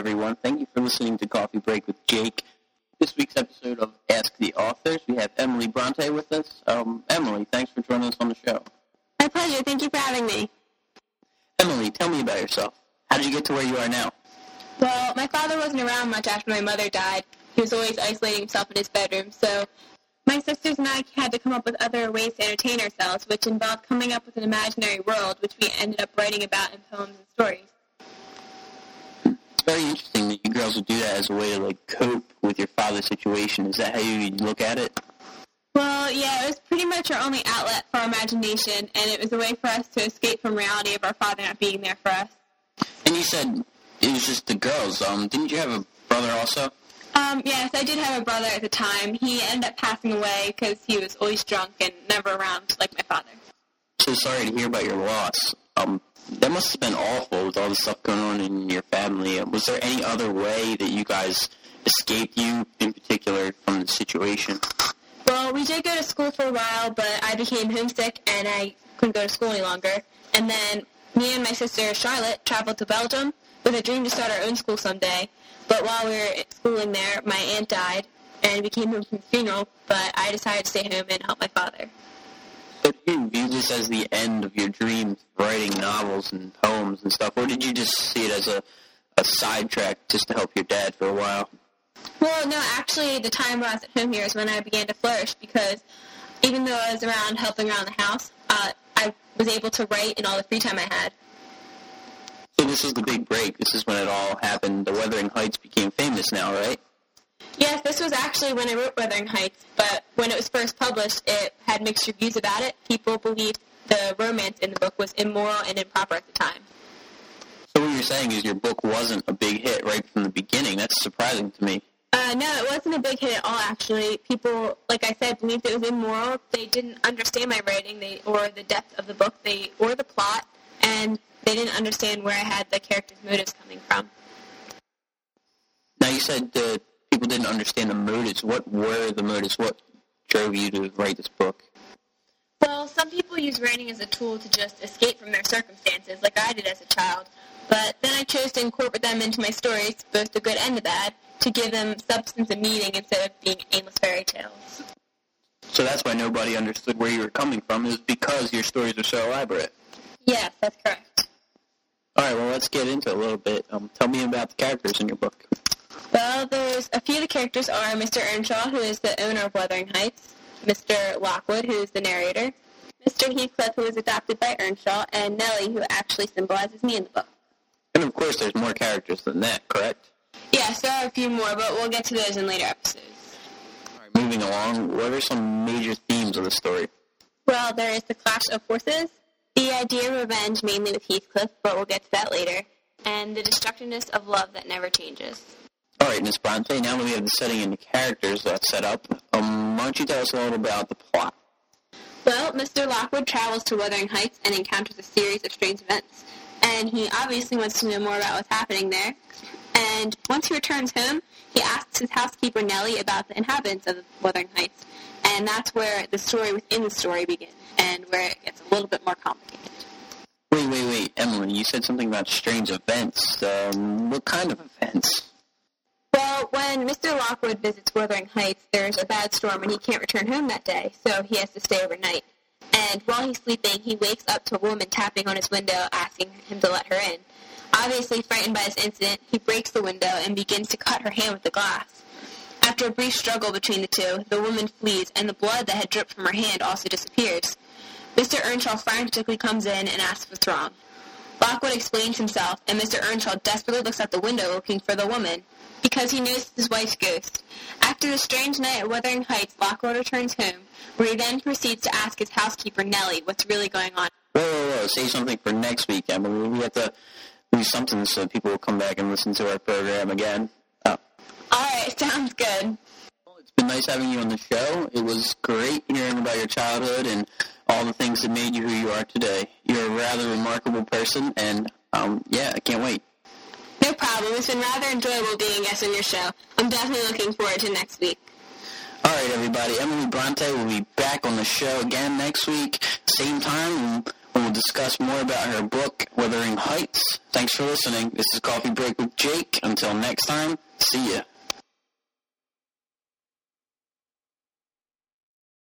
everyone. Thank you for listening to Coffee Break with Jake. This week's episode of Ask the Authors, we have Emily Bronte with us. Um, Emily, thanks for joining us on the show. My pleasure. Thank you for having me. Emily, tell me about yourself. How did you get to where you are now? Well, my father wasn't around much after my mother died. He was always isolating himself in his bedroom, so my sisters and I had to come up with other ways to entertain ourselves, which involved coming up with an imaginary world, which we ended up writing about in poems and stories. It's very interesting that you girls would do that as a way to like cope with your father's situation. Is that how you look at it? Well, yeah, it was pretty much our only outlet for our imagination, and it was a way for us to escape from reality of our father not being there for us. And you said it was just the girls. Um, didn't you have a brother also? Um, yes, I did have a brother at the time. He ended up passing away because he was always drunk and never around like my father. So sorry to hear about your loss. Um, that must have been awful with all the stuff going on in your family. Was there any other way that you guys escaped you, in particular, from the situation? Well, we did go to school for a while, but I became homesick and I couldn't go to school any longer. And then me and my sister Charlotte traveled to Belgium with a dream to start our own school someday. But while we were schooling there, my aunt died, and we came home from the funeral, but I decided to stay home and help my father. So did you view this as the end of your dreams, writing novels and poems and stuff, or did you just see it as a, a sidetrack just to help your dad for a while? Well, no, actually, the time I was at home here is when I began to flourish because even though I was around helping around the house, uh, I was able to write in all the free time I had. So this is the big break. This is when it all happened. The Wuthering Heights became famous now, right? Yes, this was actually when I wrote Wuthering Heights, but when it was first published, it had mixed reviews about it. People believed the romance in the book was immoral and improper at the time. So what you're saying is your book wasn't a big hit right from the beginning. That's surprising to me. Uh, no, it wasn't a big hit at all. Actually, people, like I said, believed it was immoral. They didn't understand my writing, they or the depth of the book, they or the plot, and they didn't understand where I had the characters' motives coming from. Now you said uh, people didn't understand the motives. What were the motives? What drove you to write this book? Well, some people use writing as a tool to just escape from their circumstances, like I did as a child. But then I chose to incorporate them into my stories, both the good and the bad, to give them substance and meaning instead of being aimless fairy tales. So that's why nobody understood where you were coming from, is because your stories are so elaborate. Yes, that's correct. All right, well, let's get into it a little bit. Um, tell me about the characters in your book. Well, there's a few of the characters are Mr. Earnshaw, who is the owner of Wuthering Heights, Mr. Lockwood, who is the narrator, Mr. Heathcliff, who was adopted by Earnshaw, and Nellie, who actually symbolizes me in the book. And of course, there's more characters than that, correct? Yes, there are a few more, but we'll get to those in later episodes. All right, moving along, what are some major themes of the story? Well, there is the clash of forces, the idea of revenge, mainly with Heathcliff, but we'll get to that later, and the destructiveness of love that never changes. All right, Miss Bronte, now that we have the setting and the characters uh, set up, um, why don't you tell us a little about the plot? Well, Mr. Lockwood travels to Wuthering Heights and encounters a series of strange events, and he obviously wants to know more about what's happening there. And once he returns home, he asks his housekeeper Nellie about the inhabitants of Wuthering Heights, and that's where the story within the story begins, and where it gets a little bit more complicated. Wait, wait, wait, Emily, you said something about strange events. Um, what kind of events? When Mr. Lockwood visits Wuthering Heights, there's a bad storm and he can't return home that day, so he has to stay overnight. And while he's sleeping, he wakes up to a woman tapping on his window asking him to let her in. Obviously frightened by this incident, he breaks the window and begins to cut her hand with the glass. After a brief struggle between the two, the woman flees and the blood that had dripped from her hand also disappears. Mr. Earnshaw frantically comes in and asks what's wrong. Lockwood explains himself, and Mr. Earnshaw desperately looks out the window looking for the woman, because he knows his wife's ghost. After the strange night at Wuthering Heights, Lockwood returns home, where he then proceeds to ask his housekeeper, Nellie, what's really going on. Whoa, whoa, whoa, say something for next week, Emily. We have to do something so people will come back and listen to our program again. Oh. All right, sounds good. Well, it's been nice having you on the show. It was great hearing about your childhood and all the things that made you who you are today. You're a rather remarkable person, and um, yeah, I can't wait. No problem. It's been rather enjoyable being a guest on your show. I'm definitely looking forward to next week. All right, everybody. Emily Bronte will be back on the show again next week, same time, and we'll discuss more about her book, Wuthering Heights. Thanks for listening. This is Coffee Break with Jake. Until next time, see ya.